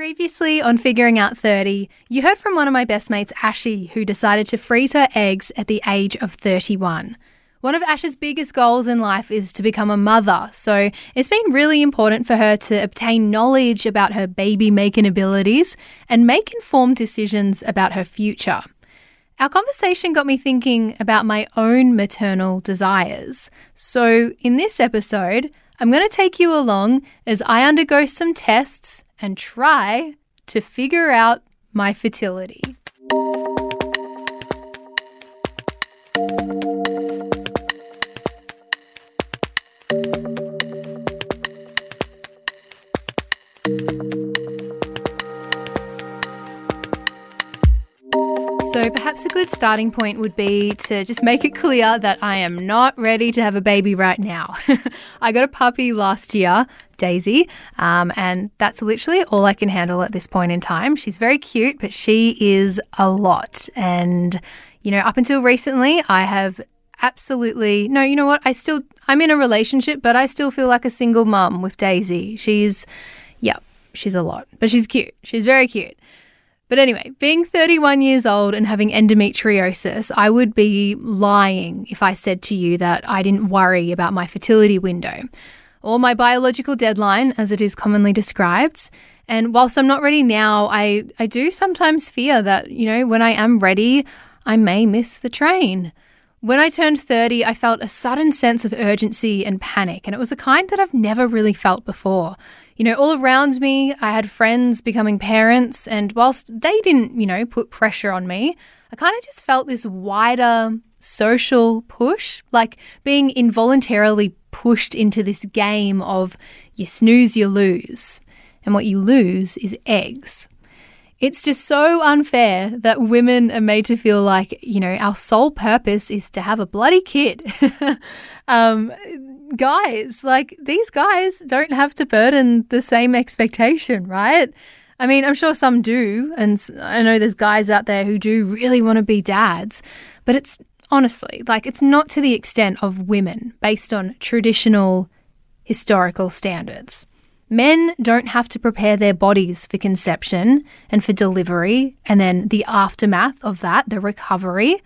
Previously on Figuring Out 30, you heard from one of my best mates, Ashy, who decided to freeze her eggs at the age of 31. One of Ash's biggest goals in life is to become a mother, so it's been really important for her to obtain knowledge about her baby making abilities and make informed decisions about her future. Our conversation got me thinking about my own maternal desires. So, in this episode, I'm going to take you along as I undergo some tests and try to figure out my fertility. Perhaps a good starting point would be to just make it clear that I am not ready to have a baby right now. I got a puppy last year, Daisy, um, and that's literally all I can handle at this point in time. She's very cute, but she is a lot. And, you know, up until recently, I have absolutely no, you know what? I still, I'm in a relationship, but I still feel like a single mum with Daisy. She's, yeah, she's a lot, but she's cute. She's very cute. But anyway, being 31 years old and having endometriosis, I would be lying if I said to you that I didn't worry about my fertility window or my biological deadline, as it is commonly described. And whilst I'm not ready now, I, I do sometimes fear that, you know, when I am ready, I may miss the train. When I turned 30, I felt a sudden sense of urgency and panic, and it was a kind that I've never really felt before. You know, all around me, I had friends becoming parents, and whilst they didn't, you know, put pressure on me, I kind of just felt this wider social push, like being involuntarily pushed into this game of you snooze, you lose. And what you lose is eggs. It's just so unfair that women are made to feel like, you know, our sole purpose is to have a bloody kid. um, guys, like these guys don't have to burden the same expectation, right? I mean, I'm sure some do, and I know there's guys out there who do really want to be dads, but it's honestly like it's not to the extent of women based on traditional historical standards. Men don't have to prepare their bodies for conception and for delivery, and then the aftermath of that, the recovery.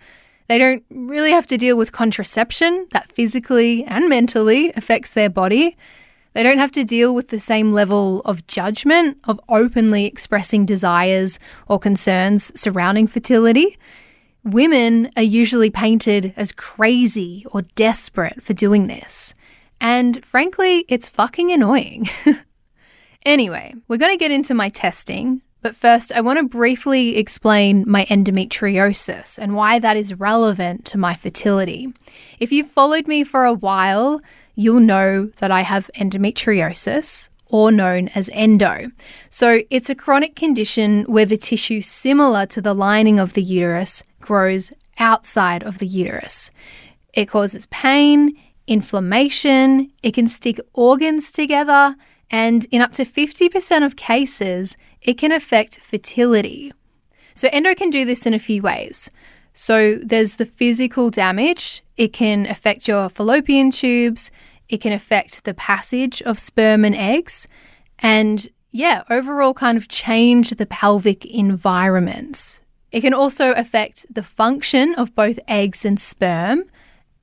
They don't really have to deal with contraception that physically and mentally affects their body. They don't have to deal with the same level of judgment of openly expressing desires or concerns surrounding fertility. Women are usually painted as crazy or desperate for doing this. And frankly, it's fucking annoying. anyway, we're going to get into my testing, but first, I want to briefly explain my endometriosis and why that is relevant to my fertility. If you've followed me for a while, you'll know that I have endometriosis, or known as endo. So, it's a chronic condition where the tissue similar to the lining of the uterus grows outside of the uterus. It causes pain, inflammation, it can stick organs together, and in up to 50% of cases, it can affect fertility. So, endo can do this in a few ways. So, there's the physical damage, it can affect your fallopian tubes, it can affect the passage of sperm and eggs, and yeah, overall kind of change the pelvic environment. It can also affect the function of both eggs and sperm.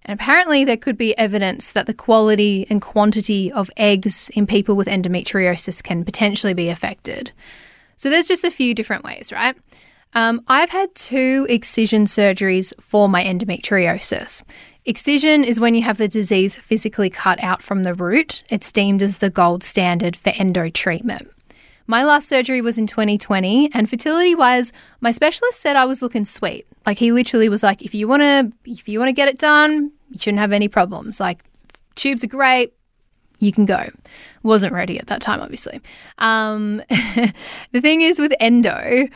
And apparently, there could be evidence that the quality and quantity of eggs in people with endometriosis can potentially be affected. So there's just a few different ways, right? Um, I've had two excision surgeries for my endometriosis. Excision is when you have the disease physically cut out from the root. It's deemed as the gold standard for endo treatment. My last surgery was in 2020, and fertility wise, my specialist said I was looking sweet. Like he literally was like, if you wanna if you wanna get it done, you shouldn't have any problems. Like tubes are great, you can go. Wasn't ready at that time, obviously. Um, the thing is with endo,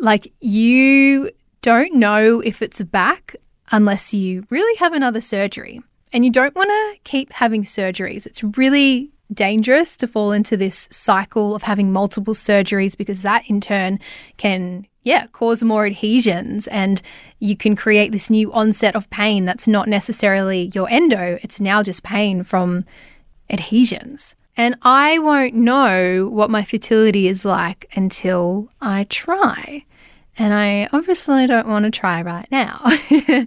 like you don't know if it's back unless you really have another surgery. And you don't want to keep having surgeries. It's really dangerous to fall into this cycle of having multiple surgeries because that in turn can yeah, cause more adhesions and you can create this new onset of pain that's not necessarily your endo, it's now just pain from adhesions. And I won't know what my fertility is like until I try. And I obviously don't want to try right now.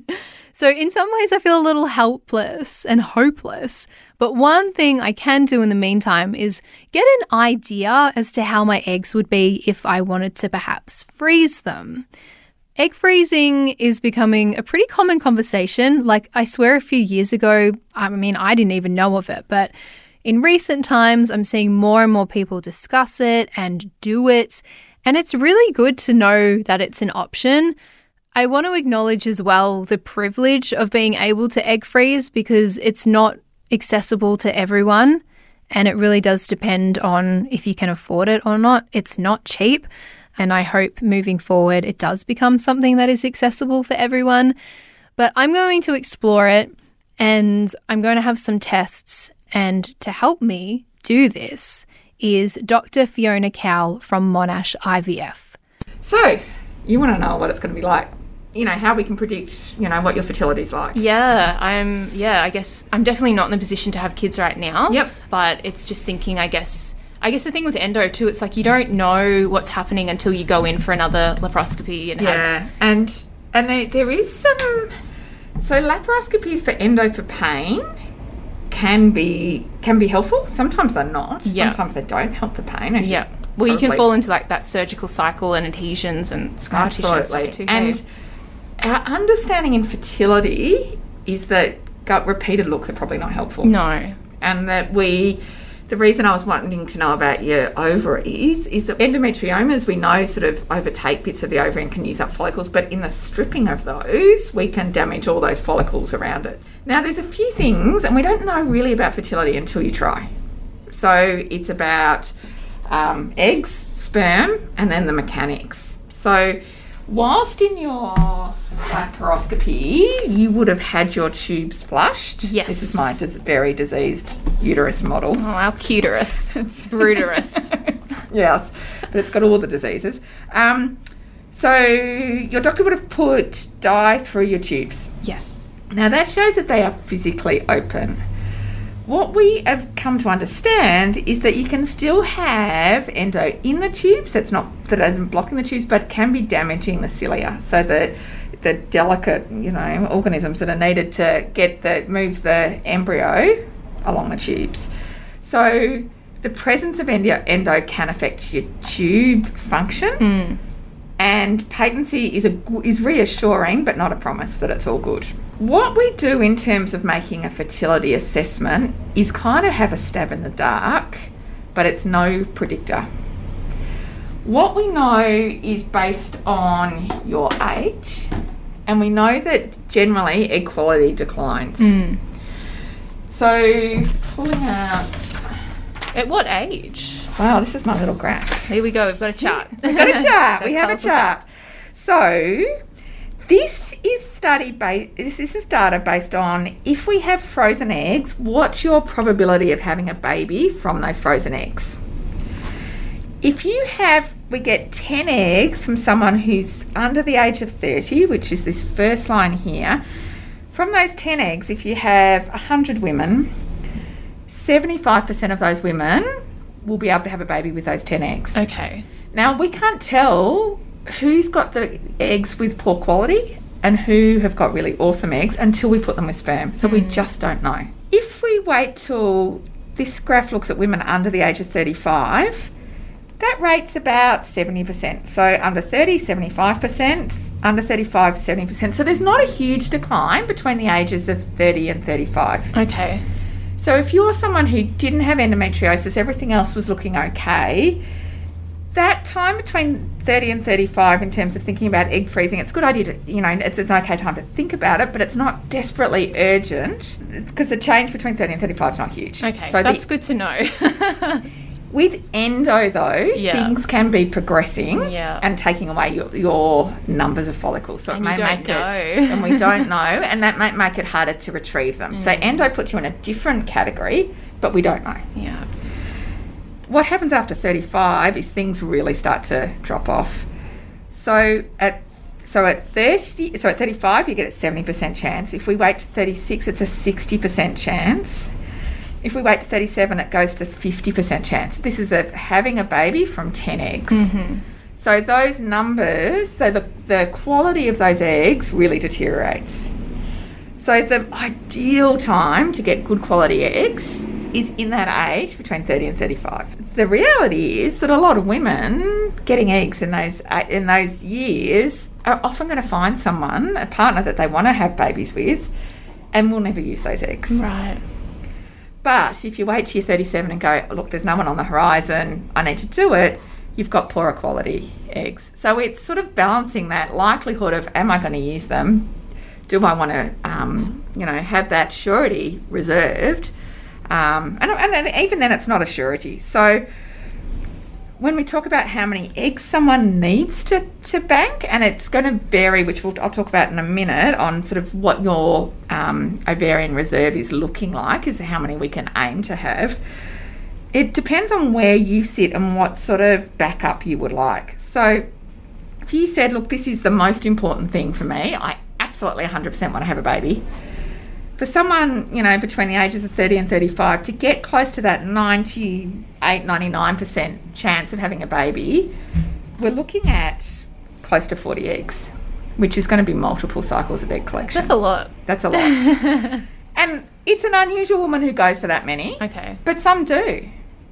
so, in some ways, I feel a little helpless and hopeless. But one thing I can do in the meantime is get an idea as to how my eggs would be if I wanted to perhaps freeze them. Egg freezing is becoming a pretty common conversation. Like, I swear a few years ago, I mean, I didn't even know of it, but in recent times, I'm seeing more and more people discuss it and do it. And it's really good to know that it's an option. I want to acknowledge as well the privilege of being able to egg freeze because it's not accessible to everyone. And it really does depend on if you can afford it or not. It's not cheap. And I hope moving forward it does become something that is accessible for everyone. But I'm going to explore it and I'm going to have some tests. And to help me do this, is Dr. Fiona Cowell from Monash IVF. So, you want to know what it's going to be like. You know, how we can predict, you know, what your fertility's like. Yeah, I'm, yeah, I guess I'm definitely not in the position to have kids right now. Yep. But it's just thinking, I guess, I guess the thing with endo too, it's like you don't know what's happening until you go in for another laparoscopy and have Yeah, and and there, there is some. So laparoscopies for endo for pain can be can be helpful. Sometimes they're not. Yeah. Sometimes they don't help the pain. Yeah. Well, you can fall into like that surgical cycle and adhesions and scar tissue and stuff too. And our understanding in fertility is that gut repeated looks are probably not helpful. no. and that we the reason I was wanting to know about your ovaries is that endometriomas we know sort of overtake bits of the ovary and can use up follicles, but in the stripping of those, we can damage all those follicles around it. Now, there's a few things, and we don't know really about fertility until you try. So it's about um, eggs, sperm, and then the mechanics. So, whilst in your laparoscopy, you would have had your tubes flushed. Yes. This is my dis- very diseased uterus model. Oh, our cuterus. It's bruterus. yes, but it's got all the diseases. Um, so, your doctor would have put dye through your tubes. yes. Now that shows that they are physically open. What we have come to understand is that you can still have endo in the tubes. That's not that isn't blocking the tubes, but can be damaging the cilia. So the the delicate, you know, organisms that are needed to get that moves the embryo along the tubes. So the presence of endo, endo can affect your tube function hmm. and patency is a is reassuring but not a promise that it's all good. What we do in terms of making a fertility assessment is kind of have a stab in the dark, but it's no predictor. What we know is based on your age, and we know that generally egg quality declines. Hmm. So, pulling out. At what age? Wow, this is my little graph. Here we go. We've got a chart. We've got a chart. we have a colourful chart. So this is study based. This, is data based on if we have frozen eggs, what's your probability of having a baby from those frozen eggs? If you have, we get 10 eggs from someone who's under the age of 30, which is this first line here. From those 10 eggs, if you have 100 women, 75% of those women will be able to have a baby with those 10 eggs. Okay. Now, we can't tell who's got the eggs with poor quality and who have got really awesome eggs until we put them with sperm. So we mm. just don't know. If we wait till this graph looks at women under the age of 35, that rate's about 70%. So under 30, 75%, under 35, 70%. So there's not a huge decline between the ages of 30 and 35. Okay. So if you're someone who didn't have endometriosis, everything else was looking okay, that time between 30 and 35 in terms of thinking about egg freezing it's a good idea to you know it's an okay time to think about it but it's not desperately urgent because the change between 30 and 35 is not huge Okay, so that's the, good to know. with endo though Yeah. things can be progressing Yeah. and taking away your, your numbers of follicles so And it you may make know. it and we don't know and that might make it harder to retrieve them Mm. so endo puts you in a different category but we don't know yeah. What happens after 35 is things really start to drop off. So at so at 30 so at 35 you get a 70% chance. If we wait to 36 it's a 60% chance. If we wait to 37 it goes to 50% chance. This is a having a baby from 10 eggs. Mm-hmm. So those numbers, so the, the quality of those eggs really deteriorates. So the ideal time to get good quality eggs is in that age between 30 and 35. The reality is that a lot of women getting eggs in those in those years are often going to find someone, a partner that they want to have babies with, and will never use those eggs. Right. But if you wait till you're 37 and go, look, there's no one on the horizon, I need to do it, you've got poorer quality eggs. So it's sort of balancing that likelihood of, am I going to use them? Do I want to, um, you know, have that surety reserved? Um, and, and, even then, it's not a surety. So when we talk about how many eggs someone needs to, to bank, and it's going to vary, which we'll, I'll talk about in a minute, on sort of what your um, ovarian reserve is looking like, is how many we can aim to have. It depends on where you sit and what sort of backup you would like. So if you said, look, this is the most important thing for me, I absolutely 100% want to have a baby. For someone, you know, between the ages of 30 and 35, to get close to that 98, 99% chance of having a baby, we're looking at close to 40 eggs, which is going to be multiple cycles of egg collection. That's a lot. That's a lot. and it's an unusual woman who goes for that many. Okay. But some do.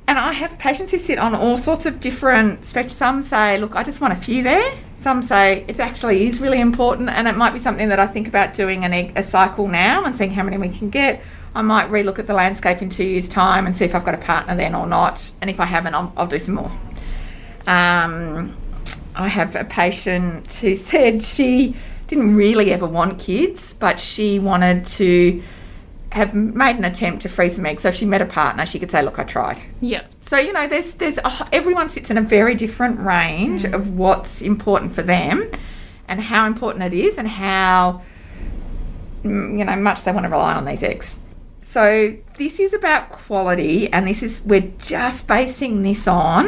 And I have patients who sit on all sorts of different spectrums. Some say, look, I just want a few there. Some say it actually is really important and it might be something that I think about doing an a cycle now and seeing how many we can get. I might relook at the landscape in two years' time and see if I've got a partner then or not. And if I haven't, I'll, I'll do some more. Um, I have a patient who said she didn't really ever want kids, but she wanted to have made an attempt to freeze some eggs. So if she met a partner, she could say, "Look, I tried." Yeah. So you know, there's there's a, everyone sits in a very different range of what's important for them, and how important it is, and how mm, you know much they want to rely on these eggs. So this is about quality, and this is we're just basing this on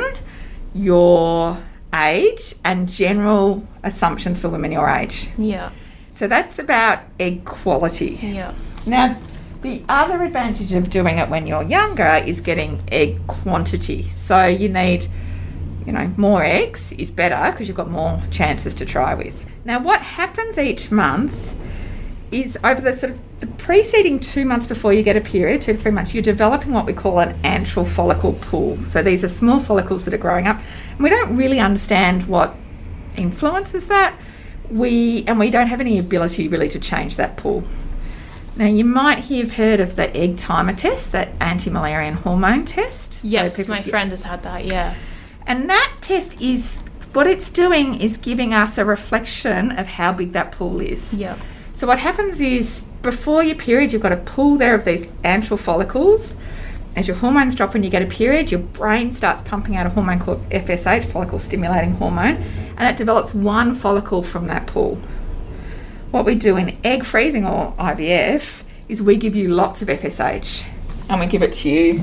your age and general assumptions for women your age. Yeah. So that's about egg quality. Yeah. Now, the other advantage of doing it when you're younger is getting egg quantity. So you need, you know, more eggs is better because you've got more chances to try with. Now, what happens each month is over the sort of the preceding two months before you get a period, two to three months, you're developing what we call an antral follicle pool. So these are small follicles that are growing up, and we don't really understand what influences that. We and we don't have any ability really to change that pool. Now, you might have heard of the egg timer test, that anti Müllerian hormone test. So Yes, people- my friend has had that. Yeah. And that test is what it's doing is giving us a reflection of how big that pool is. Yeah. So, what happens is before your period, you've got a pool there of these antral follicles. As your hormones drop when you get a period, your brain starts pumping out a hormone called FSH, follicle stimulating hormone, and it develops one follicle from that pool. What we do in egg freezing or IVF is we give you lots of FSH and we give it to you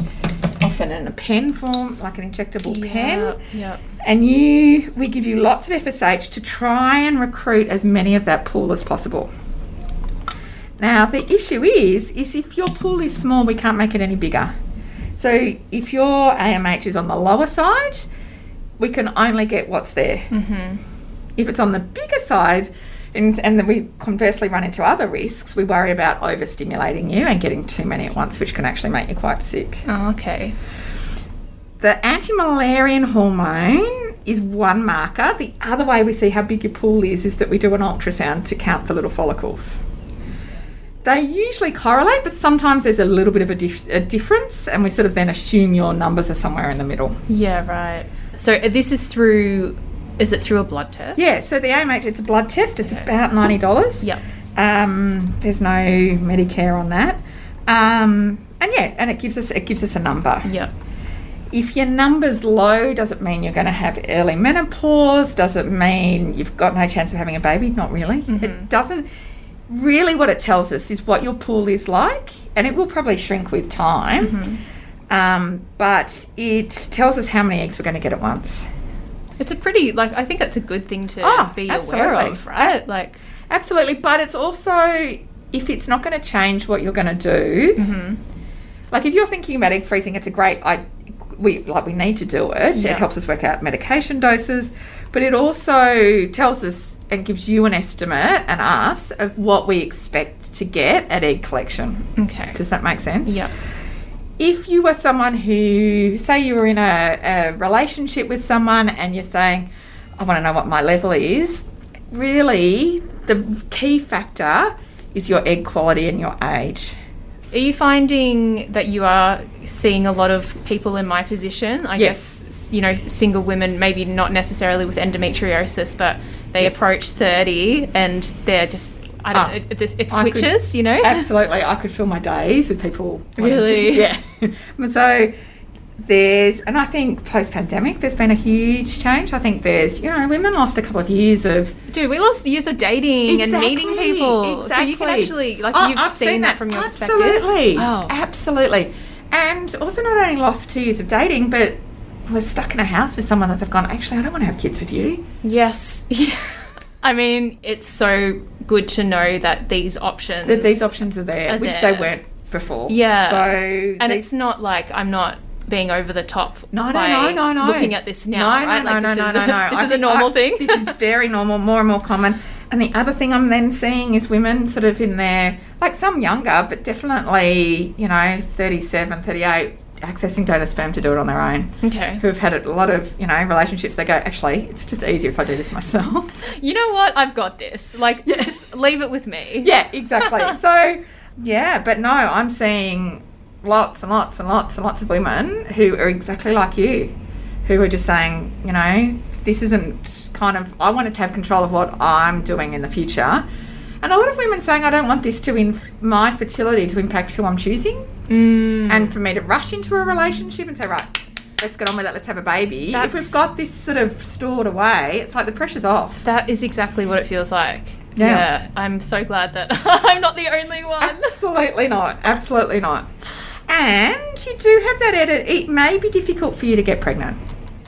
often in a pen form, like an injectable pen. Yeah. And you, we give you lots of FSH to try and recruit as many of that pool as possible. Now the issue is, is if your pool is small, we can't make it any bigger. So if your AMH is on the lower side, we can only get what's there. Mm-hmm. If it's on the bigger side, and, and then we conversely run into other risks, we worry about overstimulating you and getting too many at once, which can actually make you quite sick. Oh, okay. The anti-Müllerian hormone is one marker. The other way we see how big your pool is is that we do an ultrasound to count the little follicles. They usually correlate, but sometimes there's a little bit of a, dif- a difference, and we sort of then assume your numbers are somewhere in the middle. Yeah. Right. So uh, this is through. Is it through a blood test? Yeah, so the AMH, it's a blood test. It's about $90. Yep. Um, there's no Medicare on that. Um, and yeah, and it gives us it gives us a number. Yep. If your number's low, does it mean you're going to have early menopause? Does it mean you've got no chance of having a baby? Not really. It doesn't. Really, what it tells us is what your pool is like, and it will probably shrink with time. Um, but it tells us how many eggs we're going to get at once. It's a pretty like I think that's a good thing to Oh, be aware of, right? Like Absolutely, but it's also if it's not going to change what you're going to do. Mm-hmm. Like if you're thinking about egg freezing, it's a great. I we like we need to do it. Yeah. It helps us work out medication doses, but it also tells us and gives you an estimate and us of what we expect to get at egg collection. okay. Does that make sense? Yep. If you were someone who, say, you were in a, a relationship with someone and you're saying, I want to know what my level is, really the key factor is your egg quality and your age. Are you finding that you are seeing a lot of people in my position? I Yes. guess you know, single women, maybe not necessarily with endometriosis, but they Yes. approach thirty and they're just I don't ah. know. It, it, it I could- switches, you know. Absolutely, I could fill my days with people. wanting to- Really? yeah. so there's, and I think post pandemic, there's been a huge change. I think there's, you know, women lost a couple of years of Dude, we lost years of dating and meeting people. Exactly. So you can actually like Oh, you've I've seen, that, from your perspective. Absolutely. Oh. Absolutely. And also not only lost two years of dating, but was stuck in a house with someone that they've gone, actually, I don't want to have kids with you. Yes. Yeah. I mean, it's so good to know that these options That these options are there, Are which there. they weren't before. Yeah. So and these- it's not like I'm not being over the top No, no, no, no, no. looking at this now, no, right? No, like no, this no, is, no, no. This I is a normal I- thing. This is very normal, more and more common. And the other thing I'm then seeing is women sort of in their, like some younger, but definitely, you know, 37, 38, accessing donor sperm to do it on their own. Okay. Who have had a lot of, you know, relationships. They go, actually, it's just easier if I do this myself. You know what? I've got this. Like, just leave it with me. yeah, exactly. so, yeah, but no, I'm seeing lots and lots and lots and lots of women who are exactly like you, who are just saying, you know, this isn't kind of, I wanted to have control of what I'm doing in the future. And a lot of women saying, I don't want this to, in my fertility to impact who I'm choosing. Mm. And for me to rush into a relationship and say, right, let's get on with it, let's have a baby. if we've got this sort of stored away, it's like the pressure's off. That is exactly what it feels like. Yeah. I'm so glad that I'm not the only one. Absolutely not. Absolutely not. And you do have that edit. It may be difficult for you to get pregnant,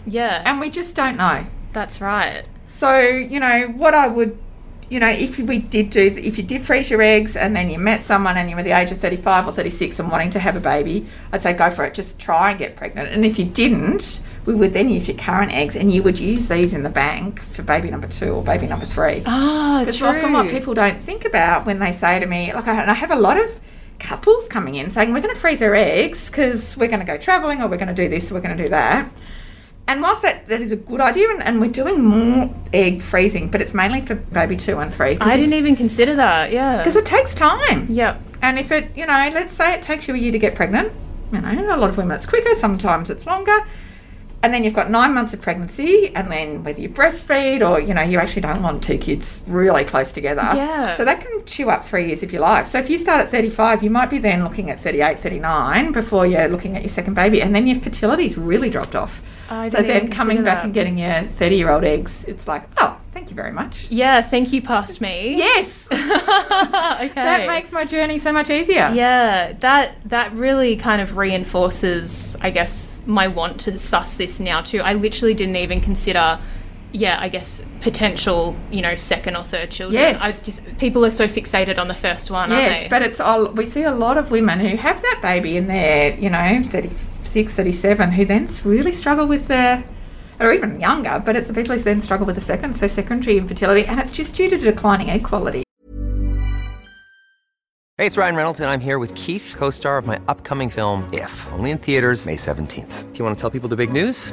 Yeah. and we just don't know. That's right. So, you know, what I would, you know, if we did do, if you did freeze your eggs and then you met someone and you were the age of 35 or 36 and wanting to have a baby, I'd say go for it. Just try and get pregnant. And if you didn't, we would then use your current eggs and you would use these in the bank for baby number two or baby number three. Ah, Because often what people don't think about when they say to me, like, I, and I have a lot of couples coming in saying, we're going to freeze our eggs because we're going to go travelling or we're going to do this or we're going to do that. And whilst that, that is a good idea, and, and we're doing more egg freezing, but it's mainly for baby two and three. I didn't even consider that. Yeah. Because it takes time. Yep. And if it, you know, let's say it takes you a year to get pregnant, you know, a lot of women it's quicker, sometimes it's longer. And then you've got nine months of pregnancy, and then whether you breastfeed or, you know, you actually don't want two kids really close together. Yeah. So that can chew up three years of your life. So if you start at 35, you might be then looking at 38, 39 before you're looking at your second baby, and then your fertility's really dropped off. I so then coming back that. and getting your 30 year old eggs, it's like, oh, thank you very much. Yeah. Thank you, past me. Yes. okay. that makes my journey so much easier. Yeah, that that really kind of reinforces, I guess, my want to suss this now too. I literally didn't even consider, yeah, I guess potential, you know, second or third children. Yes. I just people are so fixated on the first one, aren't Yes, but it's all, we see a lot of women who have that baby in their, you know, 36, 37, who then really struggle with their, or even younger, but it's the people who then struggle with the second, so secondary infertility, and it's just due to declining egg quality. Hey, it's Ryan Reynolds, and I'm here with Keith, co star of my upcoming film, If, only in theaters, May 17th. Do you want to tell people the big news?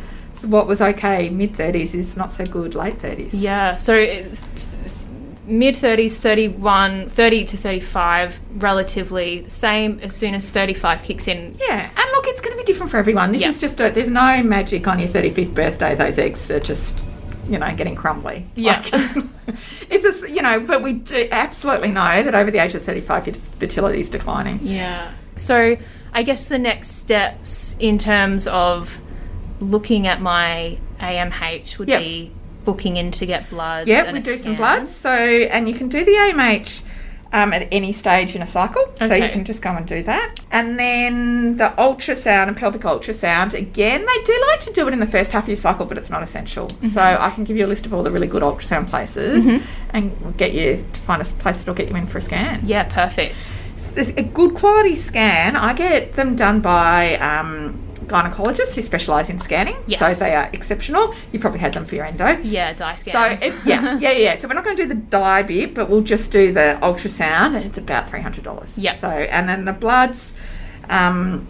What was okay mid 30s is not so good late 30s. Yeah. So mid 30s, 31, 30 to 35, relatively same as soon as 35 kicks in. Yeah, and look, it's going to be different for everyone. This Yeah. is just a, there's no magic on your 35th birthday. Those eggs are just you know getting crumbly. Yeah. Like, it's, it's a you know, but we do absolutely know that over the age of 35, your fertility is declining. Yeah. So I guess the next steps in terms of looking at my AMH would Yep. be booking in to get bloods. Yeah, we do some scan. bloods. So, and you can do the AMH um, at any stage in a cycle. Okay. So you can just go and do that. And then the ultrasound and pelvic ultrasound, again, they do like to do it in the first half of your cycle, but it's not essential. Mm-hmm. So I can give you a list of all the really good ultrasound places and get you to find a place that'll get you in for a scan. Yeah, perfect. There's a good quality scan. I get them done by um, gynecologists who specialise in scanning. So they are exceptional. You probably had them for your endo. Yeah, dye So it, yeah, yeah, yeah. So we're not going to do the dye bit, but we'll just do the ultrasound, and it's about three hundred dollars. Yeah. So and then the bloods. Um,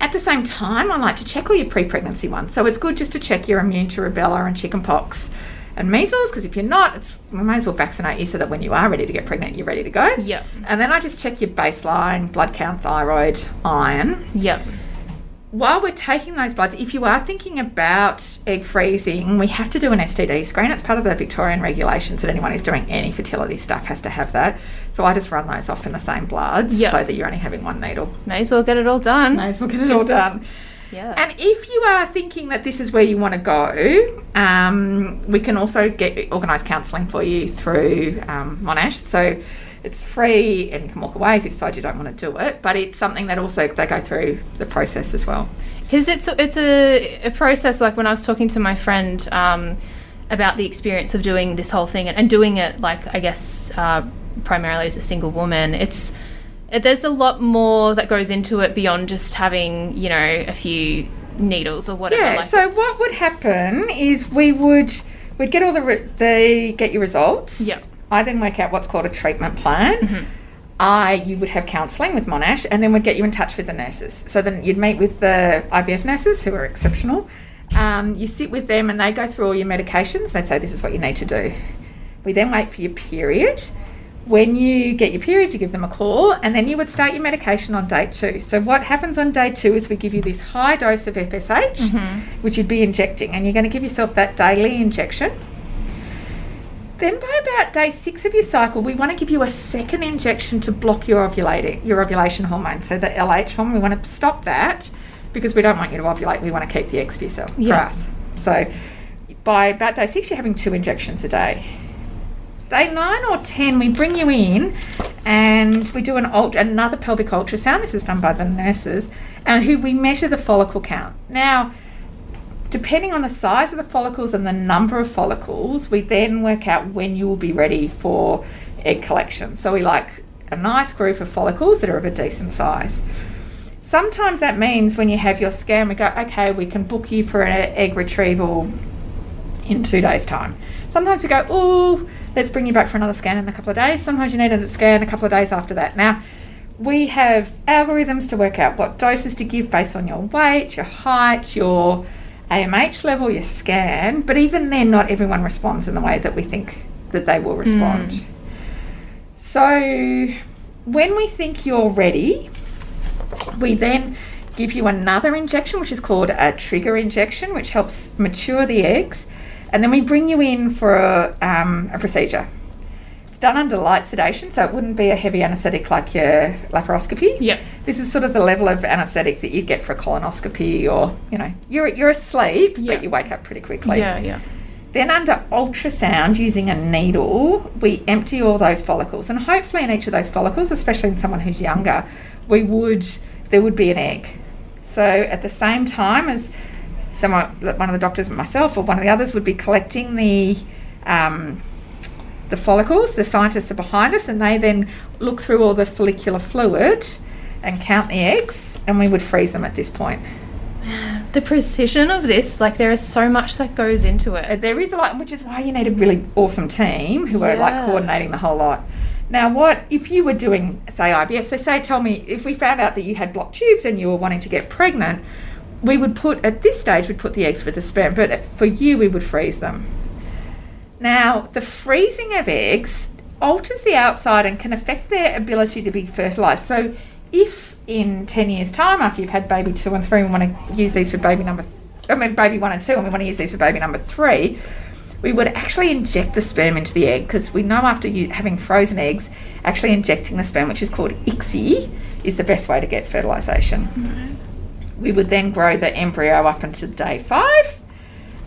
at the same time, I like to check all your pre-pregnancy ones. So it's good just to check you're immune to rubella and chickenpox and measles, because if you're not, it's, we may as well vaccinate you so that when you are ready to get pregnant, you're ready to go. Yep. And then I just check your baseline blood count, thyroid, iron, Yep. While we're taking those bloods, if you are thinking about egg freezing, we have to do an STD screen. It's part of the Victorian regulations that anyone who's doing any fertility stuff has to have that. So I just run those off in the same bloods Yeah. so that you're only having one needle. May as well get it all done. May as well get it all done. Yeah. And if you are thinking that this is where you want to go, um, we can also get organise counselling for you through um, Monash. So it's free and you can walk away if you decide you don't want to do it. But it's something that also they go through the process as well. because it's it's a, a process like when I was talking to my friend um, about the experience of doing this whole thing and, and doing it like I guess uh, primarily as a single woman it's it, there's a lot more that goes into it beyond just having you know a few needles or whatever Yeah. like so what would happen is we would we'd get all the re- the get your results. Yep. I then work out what's called a treatment plan. I you would have counselling with Monash, and then we'd get you in touch with the nurses. So then you'd meet with the IVF nurses who are exceptional. Um, you sit with them, and they go through all your medications. They say this is what you need to do. We then wait for your period. When you get your period, you give them a call, and then you would start your medication on day two. So, what happens on day two is we give you this high dose of FSH, which you'd be injecting, and you're going to give yourself that daily injection. Then, by about day six of your cycle, we want to give you a second injection to block your ovulating, your ovulation hormone. So, the LH hormone, we want to stop that because we don't want you to ovulate. We want to keep the eggs for yourself, for Yeah. us. So, by about day six, you're having two injections a day day nine or ten, we bring you in and we do an ult- another pelvic ultrasound. This is done by the nurses, and who we measure the follicle count. Now, depending on the size of the follicles and the number of follicles, we then work out when you will be ready for egg collection. So we like a nice group of follicles that are of a decent size. Sometimes that means when you have your scan, we go, okay, we can book you for an egg retrieval in two days' time. Sometimes we go, oh, let's bring you back for another scan in a couple of days. Sometimes you need a scan a couple of days after that. Now, we have algorithms to work out what doses to give based on your weight, your height, your AMH level, you scan, but even then, not everyone responds in the way that we think that they will respond. So, when we think you're ready, we then give you another injection, which is called a trigger injection, which helps mature the eggs. And then we bring you in for a, um, a procedure. It's done under light sedation, so it wouldn't be a heavy anaesthetic like your laparoscopy. Yep. This is sort of the level of anaesthetic that you'd get for a colonoscopy, or you know, you're you're asleep, Yeah. but you wake up pretty quickly. yeah yeah Then, under ultrasound, using a needle, we empty all those follicles, and hopefully, in each of those follicles, especially in someone who's younger, we would there would be an egg. So, at the same time as someone, one of the doctors, myself, or one of the others, would be collecting the um, the follicles. The scientists are behind us, and they then look through all the follicular fluid and count the eggs, and we would freeze them at this point. The precision of this, like there is so much that goes into Uh, it. There is a lot, which is why you need a really awesome team who are like coordinating the whole lot. Now, what if you were doing, say, IVF? So, say, tell me if we found out that you had blocked tubes and you were wanting to get pregnant, we would put at this stage we'd put the eggs with the sperm, but for you we would freeze them. Now, the freezing of eggs alters the outside and can affect their ability to be fertilized. So, if in 10 years' time, after you've had baby two and three, we want to use these for baby number, I mean, baby one and two, and we want to use these for baby number three, we would actually inject the sperm into the egg because we know after you having frozen eggs, actually injecting the sperm, which is called ICSI, is the best way to get fertilization. Mm-hmm. We would then grow the embryo up into day five,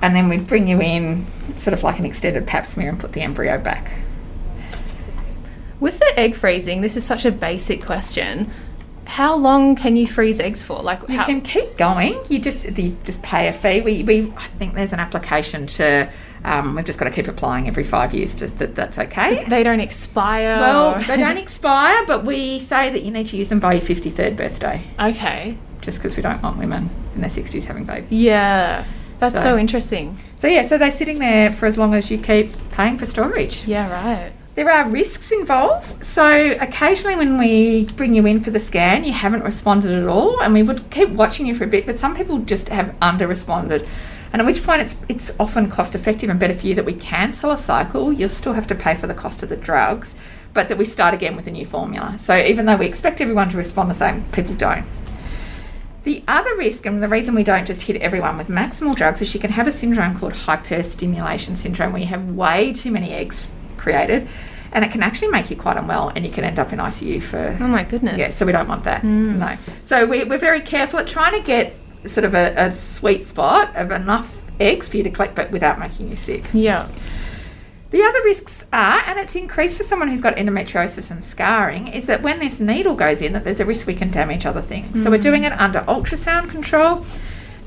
and then we'd bring you in sort of like an extended pap smear and put the embryo back. With the egg freezing, this is such a basic question. How long can you freeze eggs for? Like You how, can keep going. You just you just pay a fee. We, we I think there's an application to. Um, we've just got to keep applying every five years. Just that that's okay. they don't expire. Well, or- they don't expire, but we say that you need to use them by your 53rd birthday, okay. just because we don't want women in their 60s having babies. Yeah. That's so, So- interesting. So yeah, so they're sitting there for as long as you keep paying for storage. Yeah, right. There are risks involved. So occasionally when we bring you in for the scan, you haven't responded at all, and we would keep watching you for a bit. But some people just have under responded. And at which point it's it's often cost effective and better for you that we cancel a cycle. You'll still have to pay for the cost of the drugs, but that we start again with a new formula. So even though we expect everyone to respond the same, people don't. The other risk, and the reason we don't just hit everyone with maximal drugs, is you can have a syndrome called hyperstimulation syndrome, where you have way too many eggs created, and it can actually make you quite unwell, and you can end up in ICU for. Oh my goodness. Yeah, so we don't want that. Hmm. No. So we, we're very careful at trying to get sort of a, a sweet spot of enough eggs for you to collect, but without making you sick. Yeah. The other risks are, and it's increased for someone who's got endometriosis and scarring, is that when this needle goes in, that there's a risk we can damage other things. So we're hmm. doing it under ultrasound control.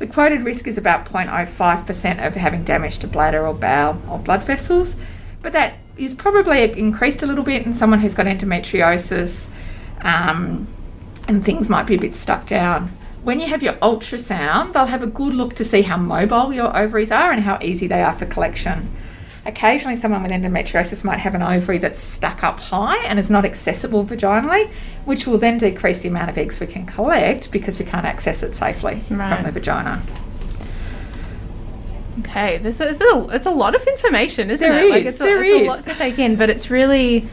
The quoted risk is about 0.05% of having damage to bladder or bowel or blood vessels, but that is probably increased a little bit in someone who's got endometriosis, um, and things might be a bit stuck down. When you have your ultrasound, they'll have a good look to see how mobile your ovaries are and how easy they are for collection. Occasionally, someone with endometriosis might have an ovary that's stuck up high and is not accessible vaginally, which will then decrease the amount of eggs we can collect because we can't access it safely Right. from the vagina. Okay. This is a, it's a lot of information, isn't There it? Like is, it's, a, it's is. a lot to take in, but it's really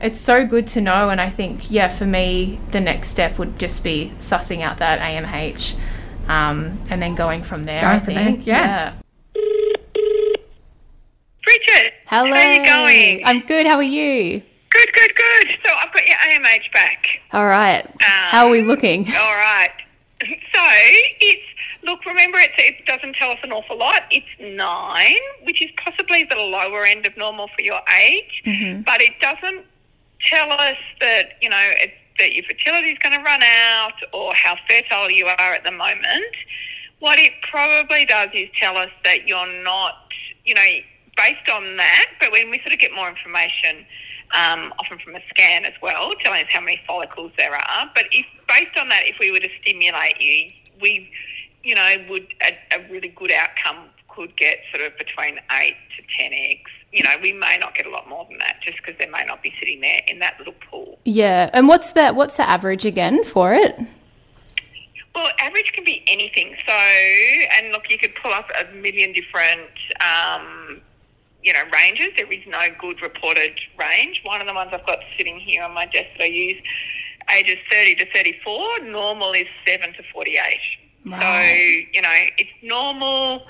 it's so good to know and I think yeah, for me the next step would just be sussing out that AMH um, and then going from there, Going I from there, think. yeah. Bridget, Hello. how are you going? I'm good. How are you? good, good, good. So I've got your AMH back. All right. How are we looking? All right. So it's look. Remember, it's, it doesn't tell us an awful lot. It's nine, which is possibly the lower end of normal for your age, but it doesn't tell us that you know it, that your fertility is going to run out or how fertile you are at the moment. What it probably does is tell us that you're not, you know, based on that. But when we sort of get more information, um, often from a scan as well, telling us how many follicles there are. But if based on that, if we were to stimulate you, we, you know, would a, a really good outcome could get sort of between eight to ten eggs. You know, we may not get a lot more than that, just because they may not be sitting there in that little pool. Yeah. And what's the what's the average again for it? Well, average can be anything. So, and look, you could pull up a million different, um, you know, ranges. There is no good reported range. One of the ones I've got sitting here on my desk that I use, ages 30 to 34. Normal is 7 to 48. So, you know, it's normal.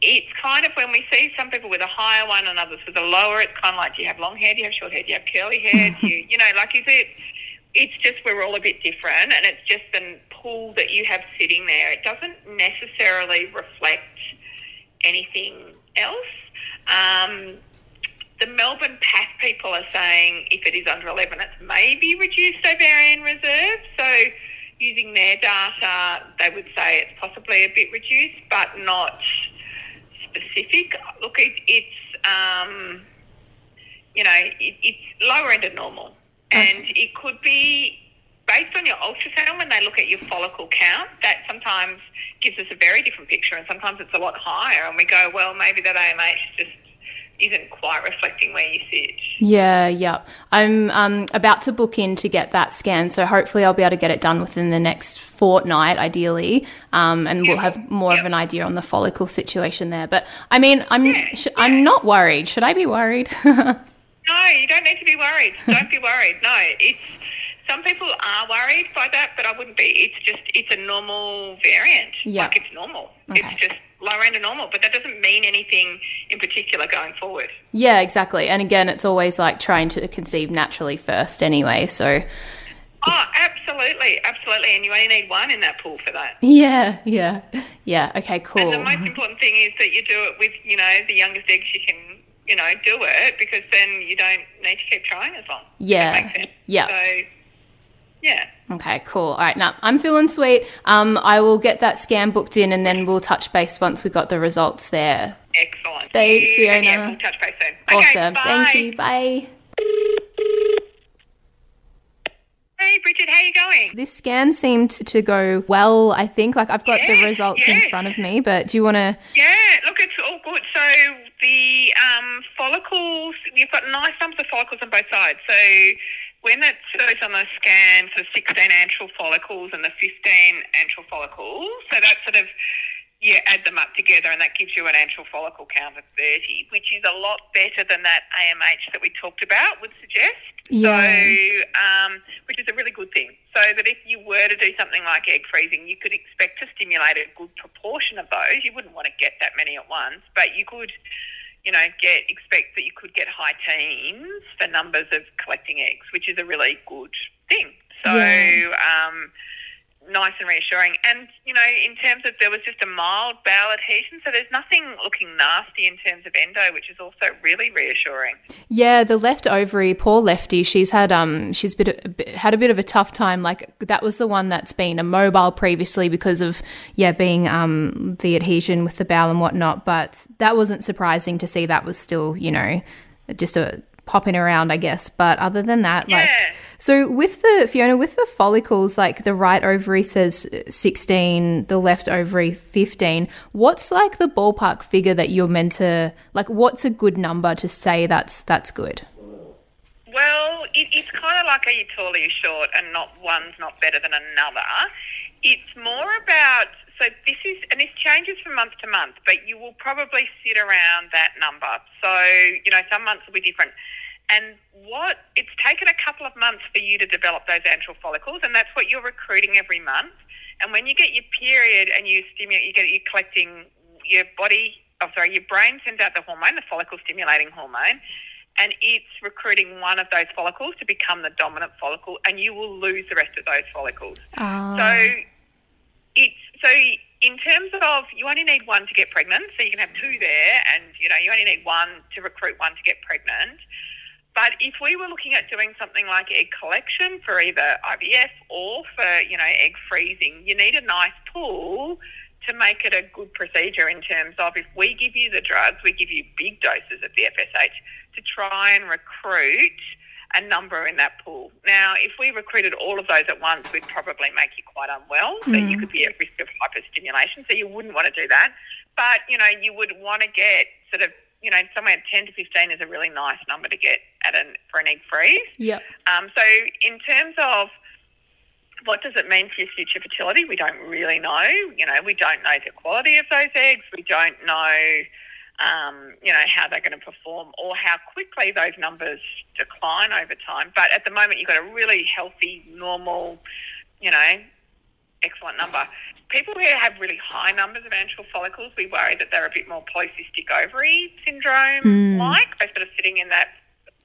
It's kind of when we see some people with a higher one and others with a lower, it's kind of like, do you have long hair? Do you have short hair? Do you have curly hair? Do you, you know, like, is it, it's just we're all a bit different and it's just the pool that you have sitting there. It doesn't necessarily reflect anything else. Um, the Melbourne PATH people are saying if it is under 11, it's maybe reduced ovarian reserve. So using their data, they would say it's possibly a bit reduced, but not specific. Look, it, it's... Um, you know, it, it's lower end of normal. And it could be based on your ultrasound when they look at your follicle count, that sometimes gives us a very different picture and sometimes it's a lot higher and we go, well, maybe that AMH just isn't quite reflecting where you sit. Yeah, yeah. I'm um, about to book in to get that scan, so hopefully I'll be able to get it done within the next fortnight, ideally, um, and we'll have more of an idea on the follicle situation there. But I mean, I'm sh- I'm not worried. Should I be worried? No, you don't need to be worried. Don't be worried. No, it's some people are worried by that, but I wouldn't be. It's just it's a normal variant. Yeah. Like it's normal. Okay. It's just lower end of normal, but that doesn't mean anything in particular going forward. yeah, exactly. And again, it's always like trying to conceive naturally first, anyway. So Oh, absolutely, absolutely. And you only need one in that pool for that. yeah, yeah, yeah. Okay, cool. And the most important thing is that you do it with, you know, the youngest eggs you can, you know, do it because then you don't need to keep trying as long. Yeah. That makes sense. Yeah. So, yeah. Okay, cool. All right, now I'm feeling sweet. Um, I will get that scan booked in, and then we'll touch base once we got the results there. Excellent. Thanks, and yeah, Fiona. we'll touch base soon. Awesome. Okay, Thank you. Bye. Hey, Bridget, how you going? This scan seemed to go well. I think. Like I've got the Yes, results in front of me, but do you want to? Yeah, look, it's all good. So the um, follicles, you've got nice numbers of follicles on both sides. So when it shows on the scan, so 16 antral follicles and the 15 antral follicles, so that sort of, you add them up together and that gives you an antral follicle count of 30, which is a lot better than that AMH that we talked about would suggest. Yeah. So, um, which is a really good thing. So that if you were to do something like egg freezing, you could expect to stimulate a good proportion of those. You wouldn't want to get that many at once, but you could, you know, get expect that you could get high teens for numbers of collecting eggs, which is a really good thing. So, um, nice and reassuring. And, you know, in terms of there was just a mild bowel adhesion, so there's nothing looking nasty in terms of endo, which is also really reassuring. Yeah, the left ovary, poor lefty. She's had um, she's bit, a bit had a bit of a tough time. Like that was the one that's been immobile previously because of yeah being um the adhesion with the bowel and whatnot. But that wasn't surprising to see. That was still you know just a popping around, I guess. But other than that, like. So with the Fiona, with the follicles, like the right ovary says sixteen, the left ovary fifteen. What's like the ballpark figure that you're meant to like? What's a good number to say that's that's good? Well, it, it's kind of like are you tall or you short, and not one's not better than another. It's more about so this is, and this changes from month to month, but you will probably sit around that number. So you know, some months will be different. And what it's taken a couple of months for you to develop those antral follicles, and that's what you're recruiting every month. And when you get your period and you stimulate, you get you're collecting your body. Oh, sorry, your brain sends out the hormone, the follicle stimulating hormone, and it's recruiting one of those follicles to become the dominant follicle, and you will lose the rest of those follicles. Ah. So it's so in terms of you only need one to get pregnant, so you can have two there, and you know you only need one to recruit one to get pregnant. But if we were looking at doing something like egg collection for either IVF or for you know egg freezing, you need a nice pool to make it a good procedure in terms of if we give you the drugs, we give you big doses of the FSH to try and recruit a number in that pool. Now, if we recruited all of those at once, we'd probably make you quite unwell. So you mm. could be at risk of hyperstimulation. So you wouldn't want to do that. But, you know, you would want to get sort of, you know, somewhere 10 to 15 is a really nice number to get at an, for an egg freeze. Yep. Um, so in terms of what does it mean for your future fertility, we don't really know. You know, we don't know the quality of those eggs. We don't know, um, you know, how they're going to perform or how quickly those numbers decline over time. But at the moment, you've got a really healthy, normal, you know, excellent number. People who have really high numbers of antral follicles, we worry that they're a bit more polycystic ovary syndrome like. Hmm. They're sort of sitting in that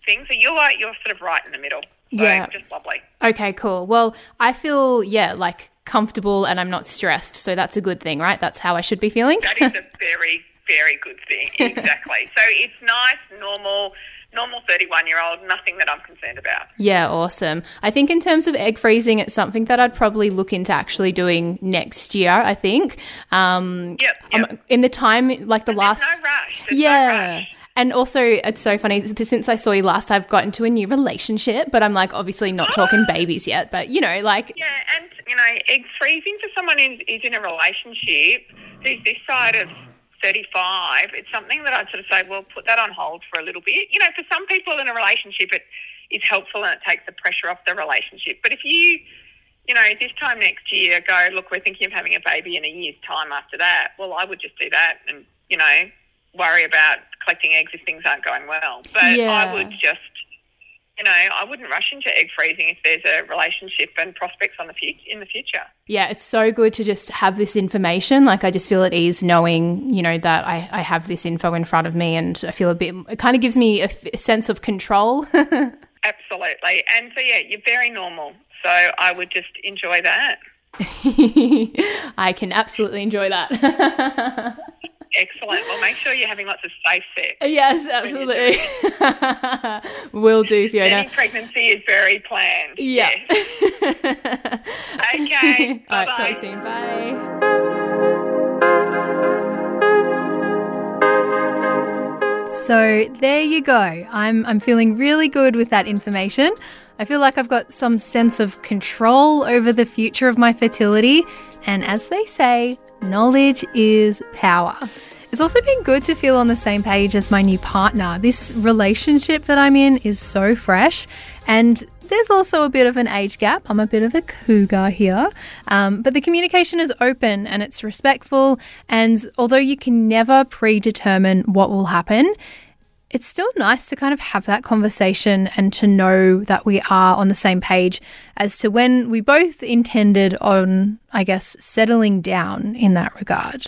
thing. So you're like, you're sort of right in the middle. So Yeah. just lovely. Okay, cool. Well, I feel yeah like comfortable and I'm not stressed, so that's a good thing, right? That's how I should be feeling. That is a very, very good thing. Exactly. so it's nice, normal, normal 31 year old, nothing that I'm concerned about. Yeah, awesome. I think in terms of egg freezing, it's something that I'd probably look into actually doing next year. I think. Um, Yep. um, yep. in the time, like the There's last. no rush. There's no yeah. rush. And also, it's so funny since I saw you last, I've got into a new relationship, but I'm like obviously not talking babies yet, but you know, like Yeah, and you know, egg freezing for someone who's is in a relationship who's this side of 35, it's something that I'd sort of say, well, put that on hold for a little bit. You know, for some people in a relationship, it is helpful and it takes the pressure off the relationship. But if you, you know, this time next year go, look, we're thinking of having a baby in a year's time after that, well, I would just do that and, you know, worry about collecting eggs if things aren't going well. But Yeah. I would just, you know, I wouldn't rush into egg freezing if there's a relationship and prospects on the fut- in the future. yeah, it's so good to just have this information. Like I just feel at ease knowing, you know, that I, I have this info in front of me and I feel a bit, it kind of gives me a, f- a sense of control. Absolutely. And so, yeah, you're very normal. So I would just enjoy that. I can absolutely enjoy that. Excellent. Well, make sure you're having lots of safe sex. yes, absolutely. Will do, Fiona. Any pregnancy is very planned. Yeah. Yes. Okay. All right, Bye-bye. talk to you soon. Bye. So there you go. I'm I'm feeling really good with that information. I feel like I've got some sense of control over the future of my fertility, and as they say, knowledge is power. It's also been good to feel on the same page as my new partner. This relationship that I'm in is so fresh, and there's also a bit of an age gap. I'm a bit of a cougar here. Um, but the communication is open and it's respectful. And although you can never predetermine what will happen, it's still nice to kind of have that conversation and to know that we are on the same page as to when we both intended on, I guess, settling down in that regard.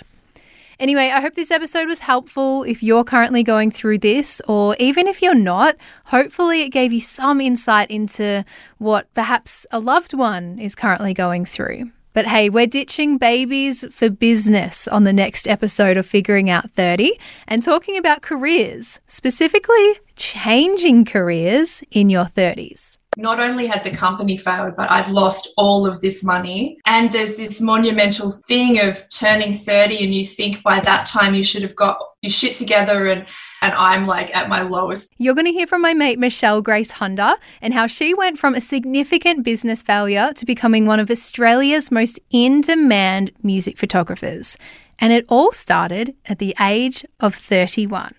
Anyway, I hope this episode was helpful if you're currently going through this, or even if you're not, hopefully it gave you some insight into what perhaps a loved one is currently going through. But hey, we're ditching babies for business on the next episode of Figuring Out 30 and talking about careers, specifically changing careers in your 30s. not only had the company failed, but I'd lost all of this money. And there's this monumental thing of turning 30 and you think by that time you should have got your shit together and and I'm like at my lowest. You're going to hear from my mate Michelle Grace Hunter and how she went from a significant business failure to becoming one of Australia's most in demand music photographers. And it all started at the age of 31.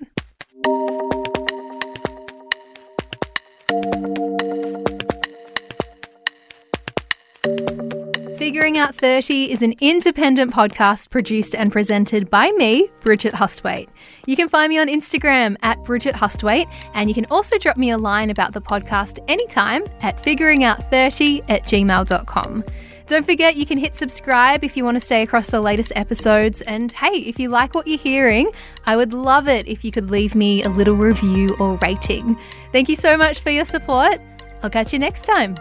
Figuring Out 30 is an independent podcast produced and presented by me, Bridget Hustwaite. You can find me on Instagram at Bridget Hustwaite, and you can also drop me a line about the podcast anytime at figuringout30 at gmail.com. Don't forget, you can hit subscribe if you want to stay across the latest episodes. And hey, if you like what you're hearing, I would love it if you could leave me a little review or rating. Thank you so much for your support. I'll catch you next time.